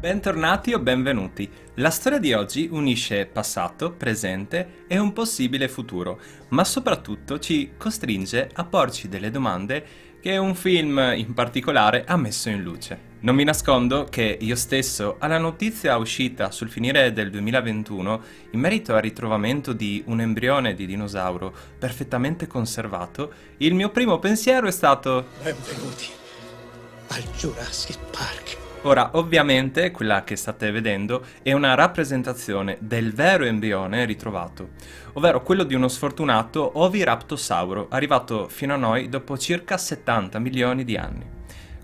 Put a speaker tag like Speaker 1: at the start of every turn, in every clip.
Speaker 1: Bentornati o benvenuti. La storia di oggi unisce passato, presente e un possibile futuro, ma soprattutto ci costringe a porci delle domande che un film in particolare ha messo in luce. Non mi nascondo che io stesso, alla notizia uscita sul finire del 2021 in merito al ritrovamento di un embrione di dinosauro perfettamente conservato, il mio primo pensiero è stato
Speaker 2: Benvenuti al Jurassic Park.
Speaker 1: Ora, ovviamente, quella che state vedendo è una rappresentazione del vero embrione ritrovato, ovvero quello di uno sfortunato Oviraptosauro arrivato fino a noi dopo circa 70 milioni di anni.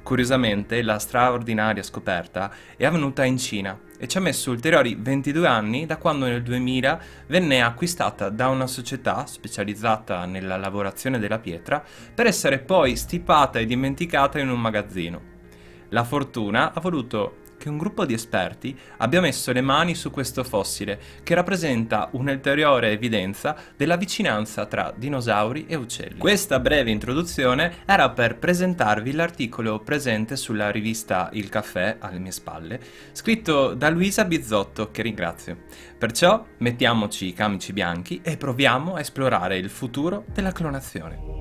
Speaker 1: Curiosamente, la straordinaria scoperta è avvenuta in Cina e ci ha messo ulteriori 22 anni da quando nel 2000 venne acquistata da una società specializzata nella lavorazione della pietra per essere poi stipata e dimenticata in un magazzino. La fortuna ha voluto che un gruppo di esperti abbia messo le mani su questo fossile, che rappresenta un'ulteriore evidenza della vicinanza tra dinosauri e uccelli. Questa breve introduzione era per presentarvi l'articolo presente sulla rivista Il Caffè, alle mie spalle, scritto da Luisa Bizzotto, che ringrazio. Perciò mettiamoci i camici bianchi e proviamo a esplorare il futuro della clonazione.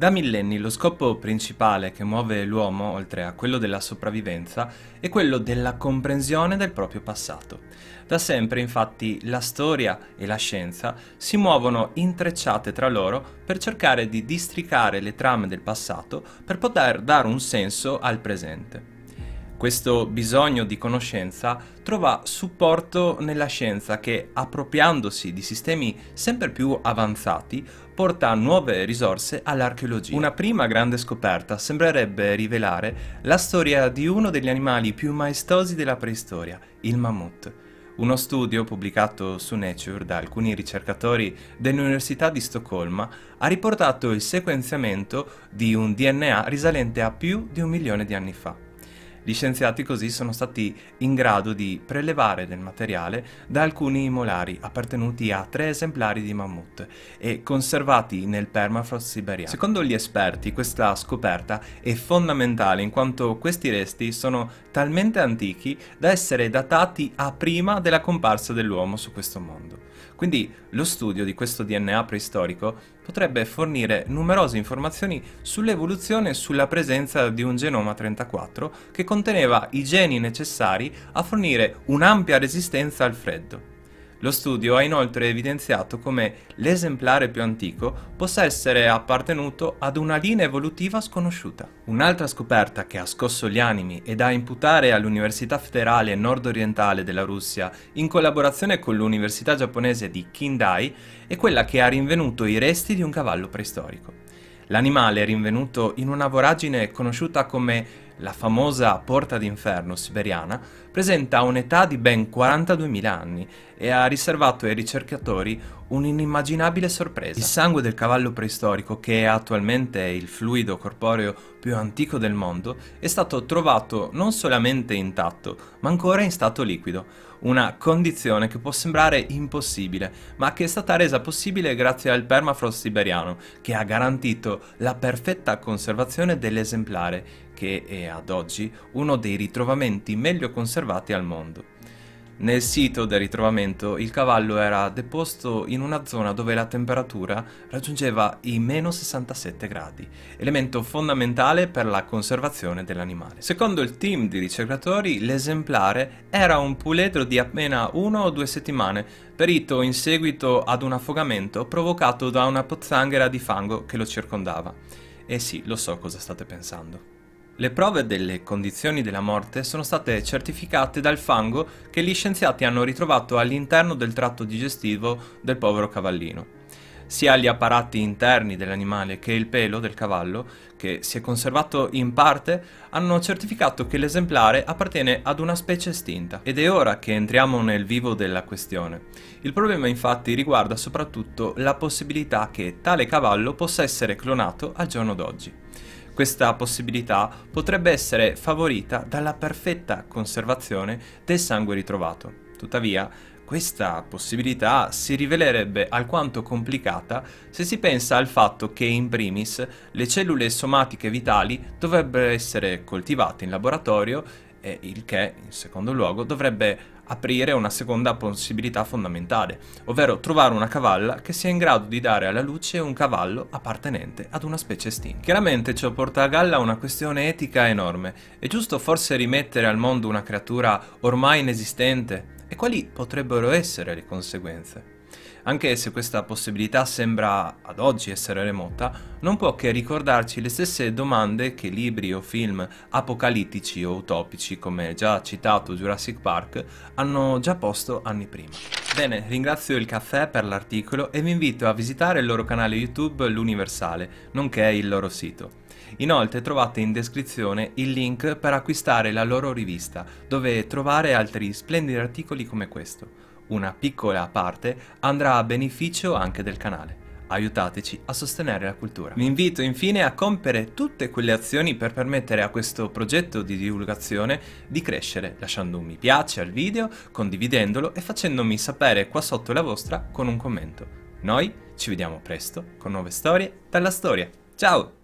Speaker 1: Da millenni lo scopo principale che muove l'uomo, oltre a quello della sopravvivenza, è quello della comprensione del proprio passato. Da sempre, infatti, la storia e la scienza si muovono intrecciate tra loro per cercare di districare le trame del passato per poter dare un senso al presente. Questo bisogno di conoscenza trova supporto nella scienza che, appropriandosi di sistemi sempre più avanzati, porta nuove risorse all'archeologia. Una prima grande scoperta sembrerebbe rivelare la storia di uno degli animali più maestosi della preistoria, il mammut. Uno studio pubblicato su Nature da alcuni ricercatori dell'Università di Stoccolma ha riportato il sequenziamento di un DNA risalente a più di un milione di anni fa. Gli scienziati così sono stati in grado di prelevare del materiale da alcuni molari appartenuti a tre esemplari di mammut e conservati nel permafrost siberiano. Secondo gli esperti questa scoperta è fondamentale in quanto questi resti sono talmente antichi da essere datati a prima della comparsa dell'uomo su questo mondo. Quindi lo studio di questo DNA preistorico potrebbe fornire numerose informazioni sull'evoluzione e sulla presenza di un genoma 34 che conteneva i geni necessari a fornire un'ampia resistenza al freddo. Lo studio ha inoltre evidenziato come l'esemplare più antico possa essere appartenuto ad una linea evolutiva sconosciuta. Un'altra scoperta che ha scosso gli animi è da imputare all'Università Federale Nord-Orientale della Russia in collaborazione con l'Università giapponese di Kindai è quella che ha rinvenuto i resti di un cavallo preistorico. L'animale è rinvenuto in una voragine conosciuta come la famosa Porta d'Inferno siberiana, presenta un'età di ben 42.000 anni e ha riservato ai ricercatori un'inimmaginabile sorpresa. Il sangue del cavallo preistorico, che è attualmente il fluido corporeo più antico del mondo, è stato trovato non solamente intatto, ma ancora in stato liquido, una condizione che può sembrare impossibile, ma che è stata resa possibile grazie al permafrost siberiano, che ha garantito la perfetta conservazione dell'esemplare, che è ad oggi uno dei ritrovamenti meglio conservati al mondo. Nel sito del ritrovamento il cavallo era deposto in una zona dove la temperatura raggiungeva i meno 67 gradi, elemento fondamentale per la conservazione dell'animale. Secondo il team di ricercatori, l'esemplare era un puledro di appena una o due settimane, perito in seguito ad un affogamento provocato da una pozzanghera di fango che lo circondava. E sì, lo so cosa state pensando. Le prove delle condizioni della morte sono state certificate dal fango che gli scienziati hanno ritrovato all'interno del tratto digestivo del povero cavallino. Sia gli apparati interni dell'animale che il pelo del cavallo, che si è conservato in parte, hanno certificato che l'esemplare appartiene ad una specie estinta. Ed è ora che entriamo nel vivo della questione. Il problema infatti riguarda soprattutto la possibilità che tale cavallo possa essere clonato al giorno d'oggi. Questa possibilità potrebbe essere favorita dalla perfetta conservazione del sangue ritrovato. Tuttavia, questa possibilità si rivelerebbe alquanto complicata se si pensa al fatto che in primis le cellule somatiche vitali dovrebbero essere coltivate in laboratorio e il che, in secondo luogo, dovrebbe aprire una seconda possibilità fondamentale, ovvero trovare una cavalla che sia in grado di dare alla luce un cavallo appartenente ad una specie estinta. Chiaramente ciò porta a galla una questione etica enorme. È giusto forse rimettere al mondo una creatura ormai inesistente? E quali potrebbero essere le conseguenze? Anche se questa possibilità sembra ad oggi essere remota, non può che ricordarci le stesse domande che libri o film apocalittici o utopici, come già citato Jurassic Park, hanno già posto anni prima. Bene, ringrazio il caffè per l'articolo e vi invito a visitare il loro canale YouTube L'Universale, nonché il loro sito. Inoltre trovate in descrizione il link per acquistare la loro rivista, dove trovare altri splendidi articoli come questo. Una piccola parte andrà a beneficio anche del canale. Aiutateci a sostenere la cultura. Vi invito infine a compiere tutte quelle azioni per permettere a questo progetto di divulgazione di crescere, lasciando un mi piace al video, condividendolo e facendomi sapere qua sotto la vostra con un commento. Noi ci vediamo presto con nuove storie dalla storia. Ciao!